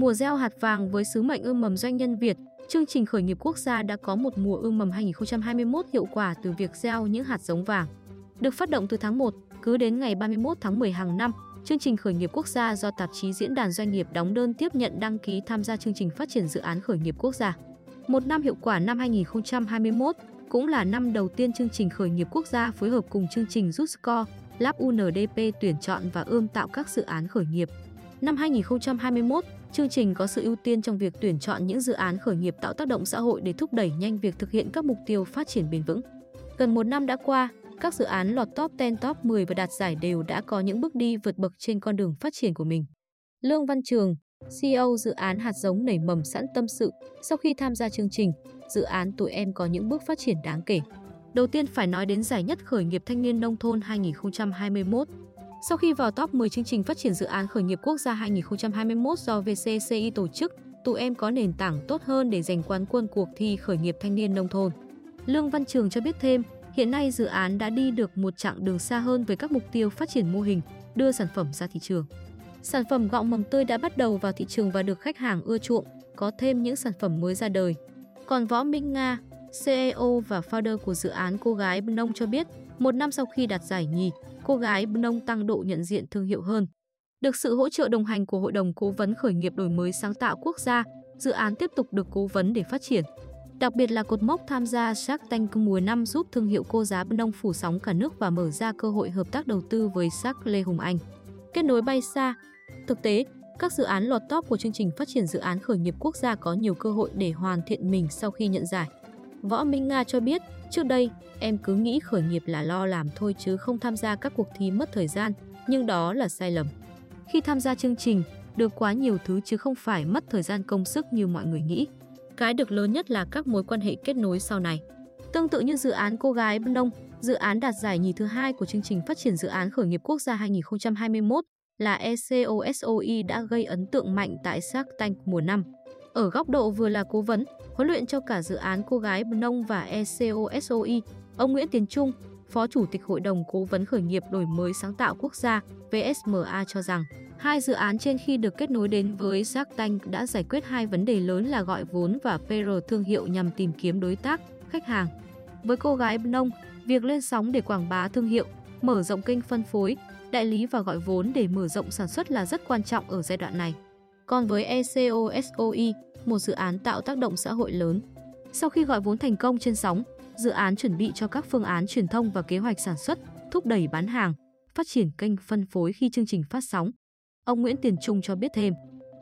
Mùa gieo hạt vàng với sứ mệnh ươm mầm doanh nhân Việt, chương trình khởi nghiệp quốc gia đã có một mùa ươm mầm 2021 hiệu quả từ việc gieo những hạt giống vàng. Được phát động từ tháng 1, cứ đến ngày 31 tháng 10 hàng năm, chương trình khởi nghiệp quốc gia do tạp chí Diễn đàn Doanh nghiệp đóng đơn tiếp nhận đăng ký tham gia chương trình phát triển dự án khởi nghiệp quốc gia. Một năm hiệu quả năm 2021 cũng là năm đầu tiên chương trình khởi nghiệp quốc gia phối hợp cùng chương trình Rút Score, Lab UNDP tuyển chọn và ươm tạo các dự án khởi nghiệp. Năm 2021, chương trình có sự ưu tiên trong việc tuyển chọn những dự án khởi nghiệp tạo tác động xã hội để thúc đẩy nhanh việc thực hiện các mục tiêu phát triển bền vững. Gần một năm đã qua, các dự án lọt top 10 top 10 và đạt giải đều đã có những bước đi vượt bậc trên con đường phát triển của mình. Lương Văn Trường, CEO dự án hạt giống nảy mầm sẵn tâm sự, sau khi tham gia chương trình, dự án tụi em có những bước phát triển đáng kể. Đầu tiên phải nói đến giải nhất khởi nghiệp thanh niên nông thôn 2021. Sau khi vào top 10 chương trình phát triển dự án khởi nghiệp quốc gia 2021 do VCCI tổ chức, tụi em có nền tảng tốt hơn để giành quán quân cuộc thi khởi nghiệp thanh niên nông thôn. Lương Văn Trường cho biết thêm, hiện nay dự án đã đi được một chặng đường xa hơn với các mục tiêu phát triển mô hình, đưa sản phẩm ra thị trường. Sản phẩm gạo mầm tươi đã bắt đầu vào thị trường và được khách hàng ưa chuộng, có thêm những sản phẩm mới ra đời. Còn Võ Minh Nga, CEO và founder của dự án Cô gái Nông cho biết, một năm sau khi đạt giải nhì, cô gái Bnông tăng độ nhận diện thương hiệu hơn. Được sự hỗ trợ đồng hành của Hội đồng Cố vấn Khởi nghiệp đổi mới sáng tạo quốc gia, dự án tiếp tục được cố vấn để phát triển. Đặc biệt là cột mốc tham gia Shark Tank mùa năm giúp thương hiệu cô giá Bnông phủ sóng cả nước và mở ra cơ hội hợp tác đầu tư với Shark Lê Hùng Anh. Kết nối bay xa. Thực tế, các dự án lọt top của chương trình phát triển dự án khởi nghiệp quốc gia có nhiều cơ hội để hoàn thiện mình sau khi nhận giải. Võ Minh Nga cho biết, trước đây em cứ nghĩ khởi nghiệp là lo làm thôi chứ không tham gia các cuộc thi mất thời gian, nhưng đó là sai lầm. Khi tham gia chương trình, được quá nhiều thứ chứ không phải mất thời gian công sức như mọi người nghĩ. Cái được lớn nhất là các mối quan hệ kết nối sau này. Tương tự như dự án Cô gái Bân Đông, dự án đạt giải nhì thứ hai của chương trình phát triển dự án khởi nghiệp quốc gia 2021 là ECOSOI đã gây ấn tượng mạnh tại Shark Tank mùa năm. Ở góc độ vừa là cố vấn, huấn luyện cho cả dự án Cô gái Nông và ECOSOI, ông Nguyễn Tiến Trung, Phó Chủ tịch Hội đồng Cố vấn Khởi nghiệp Đổi mới Sáng tạo Quốc gia VSMA cho rằng, hai dự án trên khi được kết nối đến với Shark Tank đã giải quyết hai vấn đề lớn là gọi vốn và PR thương hiệu nhằm tìm kiếm đối tác, khách hàng. Với cô gái Nông, việc lên sóng để quảng bá thương hiệu, mở rộng kênh phân phối, đại lý và gọi vốn để mở rộng sản xuất là rất quan trọng ở giai đoạn này. Còn với ECOSOI, một dự án tạo tác động xã hội lớn. Sau khi gọi vốn thành công trên sóng, dự án chuẩn bị cho các phương án truyền thông và kế hoạch sản xuất, thúc đẩy bán hàng, phát triển kênh phân phối khi chương trình phát sóng. Ông Nguyễn Tiền Trung cho biết thêm,